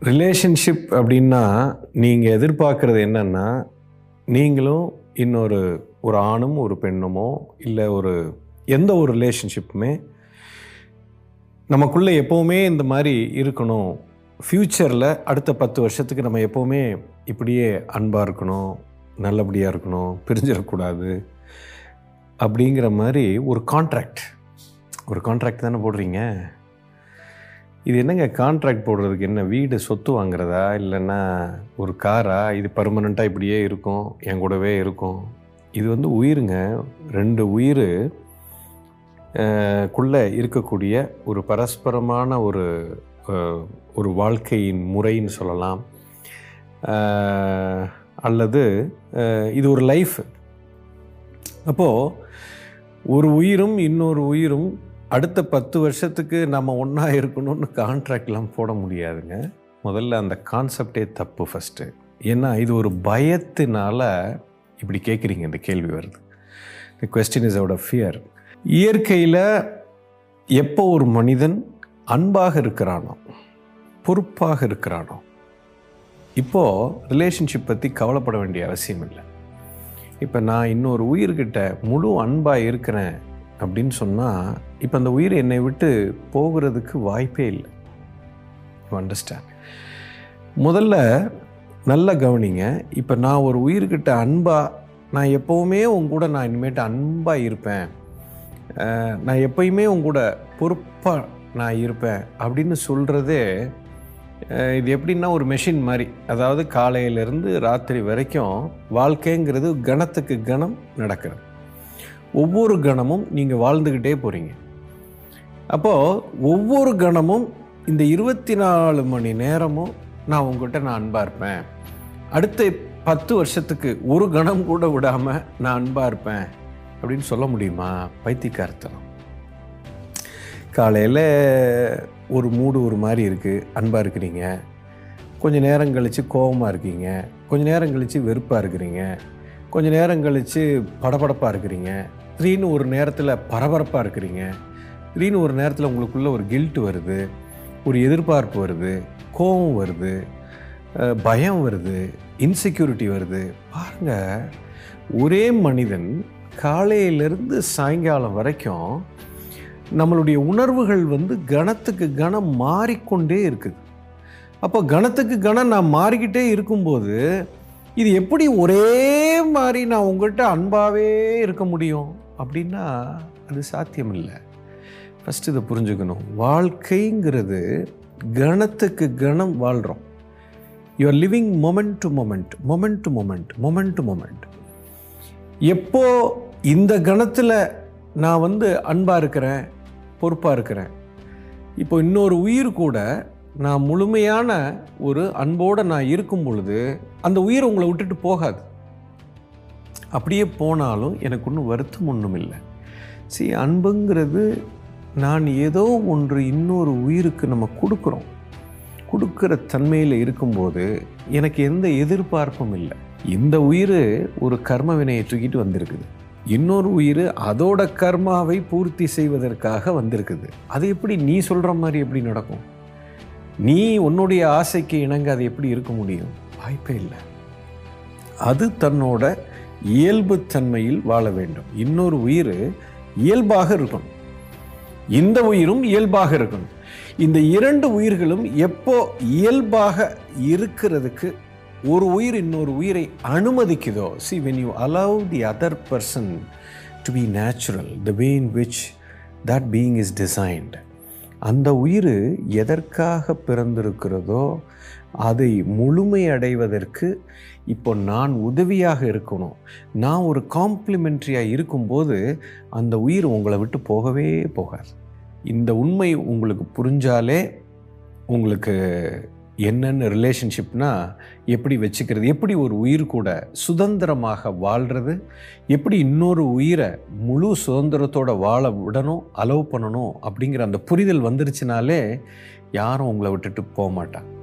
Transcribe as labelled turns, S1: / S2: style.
S1: Relationship அப்படின்னா நீங்கள் எதிர்பார்க்குறது என்னன்னா நீங்களும் இன்னொரு ஒரு ஆணும் ஒரு பெண்ணுமோ இல்லை ஒரு எந்த ஒரு ரிலேஷன்ஷிப்புமே நமக்குள்ளே எப்போவுமே இந்த மாதிரி இருக்கணும். ஃப்யூச்சரில் அடுத்த பத்து வருஷத்துக்கு நம்ம எப்போவுமே இப்படியே அன்பாக இருக்கணும் நல்லபடியாக இருக்கணும் பிரிஞ்சிடக்கூடாது அப்படிங்கிற மாதிரி ஒரு கான்ட்ராக்ட் ஒரு கான்ட்ராக்ட் தானே போடுறீங்க? இது என்னங்க கான்ட்ராக்ட் போடுறதுக்கு என்ன? வீடு சொத்து வாங்குறதா? இல்லைன்னா ஒரு காரா? இது பர்மனெண்ட்டாக இப்படியே இருக்கும் என் கூடவே இருக்கும். இது வந்து உயிருங்க. ரெண்டு உயிர் குள்ளே இருக்கக்கூடிய ஒரு பரஸ்பரமான ஒரு ஒரு வாழ்க்கையின் முறைன்னு சொல்லலாம். அல்லது இது ஒரு லைஃப் அப்போது ஒரு உயிரும் இன்னொரு உயிரும் அடுத்த பத்து வருஷத்துக்கு நம்ம ஒன்றா இருக்கணும்னு கான்ட்ராக்ட்லாம் போட முடியாதுங்க. முதல்ல அந்த கான்செப்டே தப்பு ஃபஸ்ட்டு ஏன்னா இது ஒரு பயத்தினால இப்படி கேட்குறீங்க இந்த கேள்வி வருது. The question is out of fear இயற்கையில் எப்போ ஒரு மனிதன் அன்பாக இருக்கிறானோ பொறுப்பாக இருக்கிறானோ இப்போது ரிலேஷன்ஷிப் பற்றி கவலைப்பட வேண்டிய அவசியம் இல்லை. இப்போ நான் இன்னொரு உயிர்கிட்ட முழு அன்பாக இருக்கிறேன் அப்படின்னு சொன்னால் இப்போ அந்த உயிர் என்னை விட்டு போகிறதுக்கு வாய்ப்பே இல்லை. யூ அண்டர்ஸ்டாண்ட் முதல்ல நல்லா கவனிங்க. இப்போ நான் ஒரு உயிர்கிட்ட அன்பாக நான் எப்போவுமே உங்க கூட நான் இனிமேட்டு அன்பாக இருப்பேன். நான் எப்பயுமே உங்க கூட பொறுப்பாக நான் இருப்பேன் அப்படின்னு சொல்கிறதே இது எப்படின்னா ஒரு மெஷின் மாதிரி. அதாவது காலையிலேருந்து ராத்திரி வரைக்கும் வாழ்க்கைங்கிறது கணத்துக்கு கணம் நடக்கிறது. ஒவ்வொரு கணமும் நீங்கள் வாழ்ந்துக்கிட்டே போகிறீங்க அப்போது ஒவ்வொரு கணமும் இந்த இருபத்தி நாலு மணி நேரமும் நான் உங்கள்கிட்ட நான் அன்பாக இருப்பேன். அடுத்த பத்து வருஷத்துக்கு ஒரு கணம் கூட விடாமல் நான் அன்பாக இருப்பேன் அப்படின்னு சொல்ல முடியுமா? பைத்தியக்காரத்தனம். காலையில் ஒரு மூடு ஒரு மாதிரி இருக்குது அன்பாக இருக்கிறீங்க. கொஞ்சம் நேரம் கழித்து கோபமாக இருக்கீங்க. கொஞ்சம் நேரம் கழித்து வெறுப்பாக இருக்கிறீங்க. கொஞ்சம் நேரம் கழித்து படபடப்பாக இருக்கிறீங்க. திடீர்னு ஒரு நேரத்தில் பரபரப்பாக இருக்கிறீங்க. திடீர்னு ஒரு நேரத்தில் உங்களுக்குள்ள ஒரு கில்ட் வருது. ஒரு எதிர்பார்ப்பு வருது. கோபம் வருது. பயம் வருது. இன்செக்யூரிட்டி வருது. பாருங்க ஒரே மனிதன் காலையிலிருந்து சாயங்காலம் வரைக்கும் நம்மளுடைய உணர்வுகள் வந்து கணத்துக்கு கணம் மாறிக்கொண்டே இருக்குது. அப்போ கணத்துக்கு கணம் நான் மாறிக்கிட்டே இருக்கும்போது இது எப்படி ஒரே மாதிரி நான் உங்கள்கிட்ட அன்பாகவே இருக்க முடியும்? அப்படின்னா அது சாத்தியம் இல்லை ஃபஸ்ட்டு இதை புரிஞ்சுக்கணும். வாழ்க்கைங்கிறது கணத்துக்கு கணம் வாழ்கிறோம் you are living moment to moment moment to moment moment to moment எப்போ இந்த கணத்தில் நான் வந்து அன்பாக இருக்கிறேன் பொறுப்பாக இருக்கிறேன் இப்போ இன்னொரு உயிர் கூட நான் முழுமையான ஒரு அன்போடு நான் இருக்கும் பொழுது அந்த உயிர் உங்களை விட்டுட்டு போகாது. அப்படியே போனாலும் எனக்கு ஒன்றும் வருத்தம் ஒன்றும் இல்லை. சரி அன்புங்கிறது நான் ஏதோ ஒன்று இன்னொரு உயிருக்கு நம்ம கொடுக்குறோம். கொடுக்குற தன்மையில் இருக்கும்போது எனக்கு எந்த எதிர்பார்ப்பும் இல்லை. இந்த உயிர் ஒரு கர்ம வினையை தூக்கிட்டு வந்திருக்குது. இன்னொரு உயிர் அதோட கர்மாவை பூர்த்தி செய்வதற்காக வந்திருக்குது. அது எப்படி நீ சொல்கிற மாதிரி எப்படி நடக்கும்? நீ உன்னுடைய ஆசைக்கு இணங்க அது எப்படி இருக்க முடியும்? வாய்ப்பே இல்லை. அது தன்னோட இயல்பு தன்மையில் வாழ வேண்டும். இன்னொரு உயிர் இயல்பாக இருக்கணும். இந்த உயிரும் இயல்பாக இருக்கணும். இந்த இரண்டு உயிர்களும் எப்போ இயல்பாக இருக்கிறதுக்கு ஒரு உயிர் இன்னொரு உயிரை அனுமதிக்குதோ see when you allow the other person to be natural the way in which that being is designed அந்த உயிர் எதற்காக பிறந்திருக்கிறதோ அதை முழுமையடைவதற்கு இப்போ நான் உதவியாக இருக்கணும். நான் ஒரு காம்ப்ளிமெண்ட்ரியாக இருக்கும்போது அந்த உயிர் உங்களை விட்டு போகவே போகாது. இந்த உண்மை உங்களுக்கு புரிஞ்சாலே உங்களுக்கு என்னென்ன ரிலேஷன்ஷிப்னா எப்படி வச்சுக்கிறது எப்படி ஒரு உயிர் கூட சுதந்திரமாக வாழ்கிறது எப்படி இன்னொரு உயிரை முழு சுதந்திரத்தோட வாழ விடணும் அலோவ் பண்ணணும் அப்படிங்கிற அந்த புரிதல் வந்துருச்சுனாலே யாரும் உங்களை விட்டுட்டு போக மாட்டாங்க.